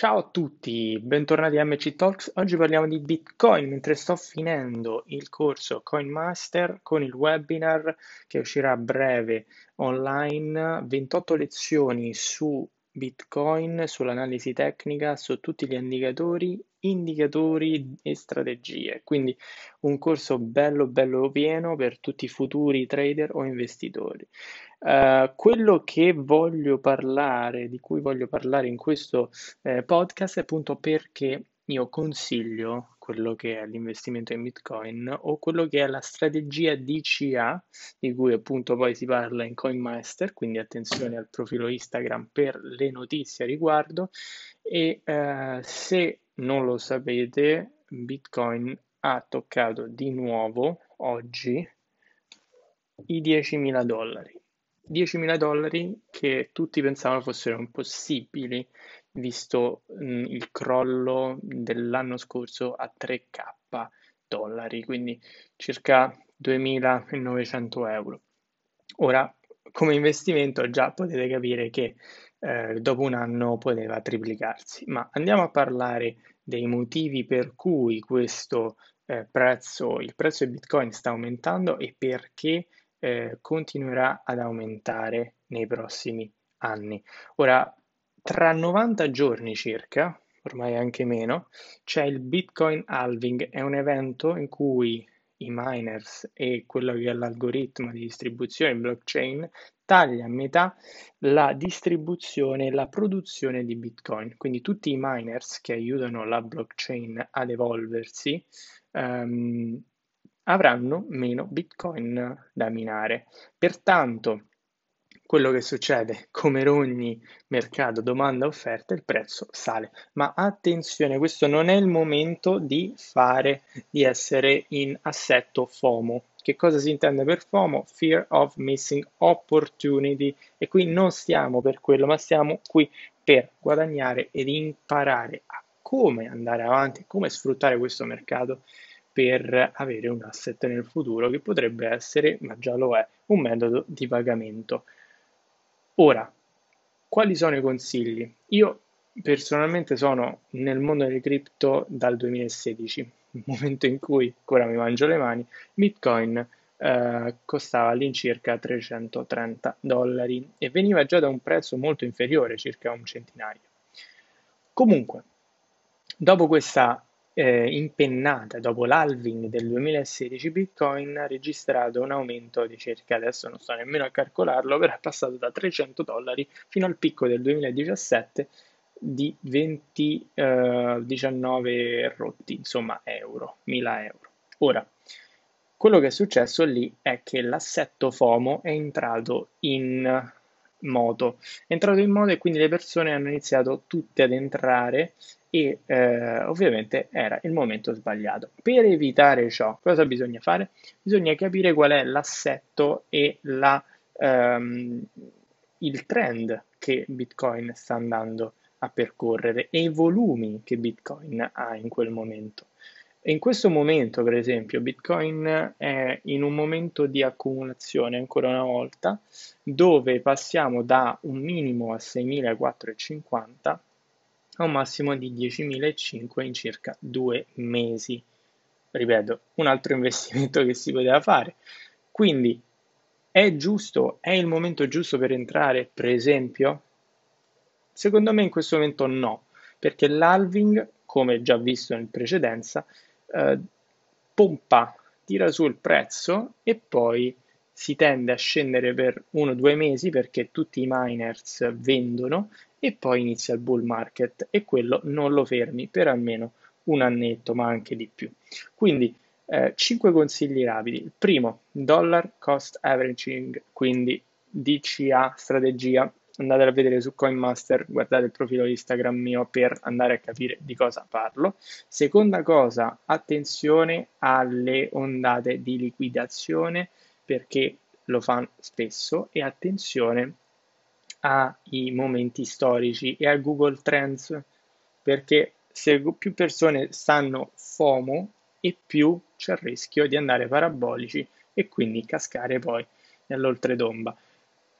Ciao a tutti, bentornati a MC Talks. Oggi parliamo di Bitcoin mentre sto finendo il corso Coin Master con il webinar che uscirà a breve online, 28 lezioni su Bitcoin, sull'analisi tecnica, su tutti gli indicatori, indicatori e strategie. Quindi un corso bello bello pieno per tutti i futuri trader o investitori. Uh, quello che voglio parlare, di cui voglio parlare in questo eh, podcast è appunto perché io consiglio quello che è l'investimento in Bitcoin o quello che è la strategia DCA, di cui appunto poi si parla in CoinMaster, quindi attenzione al profilo Instagram per le notizie a riguardo. E eh, se non lo sapete, Bitcoin ha toccato di nuovo oggi i 10.000 dollari. 10.000 dollari che tutti pensavano fossero impossibili, visto mh, il crollo dell'anno scorso a 3k dollari, quindi circa 2.900 euro. Ora, come investimento già potete capire che eh, dopo un anno poteva triplicarsi, ma andiamo a parlare dei motivi per cui questo eh, prezzo, il prezzo di Bitcoin sta aumentando e perché eh, continuerà ad aumentare nei prossimi anni. Ora, tra 90 giorni circa, ormai anche meno, c'è il Bitcoin Halving, è un evento in cui i miners e quello che è l'algoritmo di distribuzione blockchain taglia a metà la distribuzione e la produzione di Bitcoin. Quindi tutti i miners che aiutano la blockchain ad evolversi um, avranno meno bitcoin da minare. Pertanto, quello che succede, come per ogni mercato domanda-offerta, il prezzo sale. Ma attenzione, questo non è il momento di fare, di essere in assetto FOMO. Che cosa si intende per FOMO? Fear of missing opportunity. E qui non stiamo per quello, ma stiamo qui per guadagnare ed imparare a come andare avanti, come sfruttare questo mercato per avere un asset nel futuro che potrebbe essere, ma già lo è, un metodo di pagamento. Ora, quali sono i consigli? Io personalmente sono nel mondo delle cripto dal 2016, il momento in cui ancora mi mangio le mani, Bitcoin eh, costava all'incirca 330 dollari e veniva già da un prezzo molto inferiore, circa un centinaio. Comunque, dopo questa eh, impennata dopo l'halving del 2016 Bitcoin ha registrato un aumento di circa, adesso non sto nemmeno a calcolarlo, però è passato da 300 dollari fino al picco del 2017 di 20, eh, 19 rotti, insomma euro, 1000 euro. Ora, quello che è successo lì è che l'assetto FOMO è entrato in moto, è entrato in moto e quindi le persone hanno iniziato tutte ad entrare e eh, ovviamente era il momento sbagliato. Per evitare ciò, cosa bisogna fare? Bisogna capire qual è l'assetto e la, ehm, il trend che Bitcoin sta andando a percorrere e i volumi che Bitcoin ha in quel momento. In questo momento, per esempio, Bitcoin è in un momento di accumulazione ancora una volta, dove passiamo da un minimo a 6.450 a un massimo di 10.500 in circa due mesi. Ripeto, un altro investimento che si poteva fare. Quindi è giusto, è il momento giusto per entrare, per esempio? Secondo me in questo momento no, perché l'halving, come già visto in precedenza, eh, pompa, tira su il prezzo e poi si tende a scendere per uno o due mesi perché tutti i miners vendono e poi inizia il bull market e quello non lo fermi per almeno un annetto, ma anche di più. Quindi eh, 5 consigli rapidi. Il primo, dollar cost averaging, quindi DCA strategia. Andate a vedere su CoinMaster, guardate il profilo Instagram mio per andare a capire di cosa parlo. Seconda cosa, attenzione alle ondate di liquidazione perché lo fanno spesso e attenzione ai momenti storici e a Google Trends perché se più persone stanno FOMO e più c'è il rischio di andare parabolici e quindi cascare poi nell'oltretomba.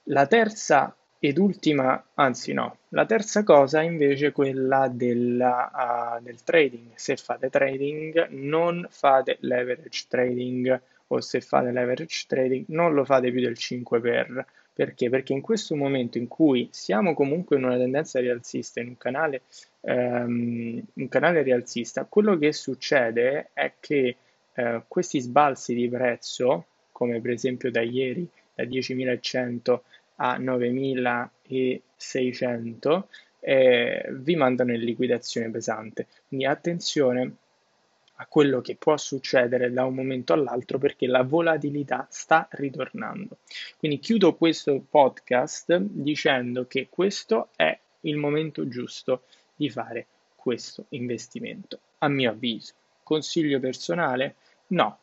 La terza ed ultima, anzi no, la terza cosa è invece quella della, uh, del trading. Se fate trading, non fate leverage trading o se fate leverage trading, non lo fate più del 5 per. Perché? Perché in questo momento in cui siamo comunque in una tendenza rialzista, in un canale, um, un canale rialzista, quello che succede è che uh, questi sbalzi di prezzo, come per esempio da ieri, da 10.100 a 9600 eh, vi mandano in liquidazione pesante. Quindi attenzione a quello che può succedere da un momento all'altro perché la volatilità sta ritornando. Quindi chiudo questo podcast dicendo che questo è il momento giusto di fare questo investimento. A mio avviso, consiglio personale? No,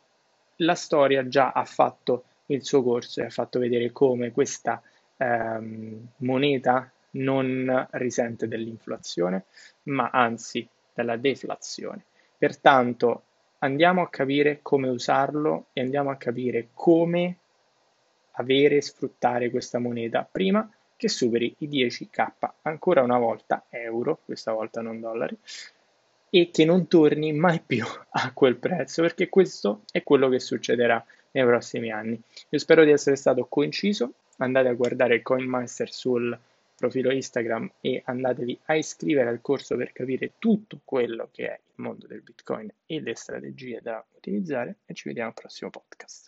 la storia già ha fatto il suo corso e ha fatto vedere come questa ehm, moneta non risente dell'inflazione, ma anzi della deflazione. Pertanto andiamo a capire come usarlo e andiamo a capire come avere e sfruttare questa moneta. Prima che superi i 10k, ancora una volta euro, questa volta non dollari, e che non torni mai più a quel prezzo, perché questo è quello che succederà nei prossimi anni. Io spero di essere stato coinciso, andate a guardare CoinMaster sul profilo Instagram e andatevi a iscrivere al corso per capire tutto quello che è il mondo del Bitcoin e le strategie da utilizzare e ci vediamo al prossimo podcast.